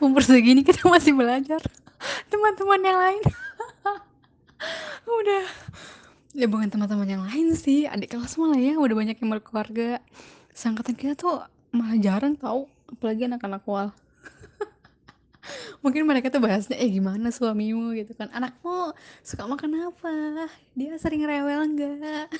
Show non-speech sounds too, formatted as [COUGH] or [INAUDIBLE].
umur segini kita masih belajar. Teman-teman yang lain. [LAUGHS] Udah. Ya bukan teman-teman yang lain sih. Adik kelas malah ya. Udah banyak yang berkeluarga. Sangkatan kita tuh malah jarang tahu apalagi anak-anak wal. [LAUGHS] Mungkin mereka tuh bahasnya eh gimana suamimu? gitu kan. Anakmu suka makan apa? Dia sering rewel enggak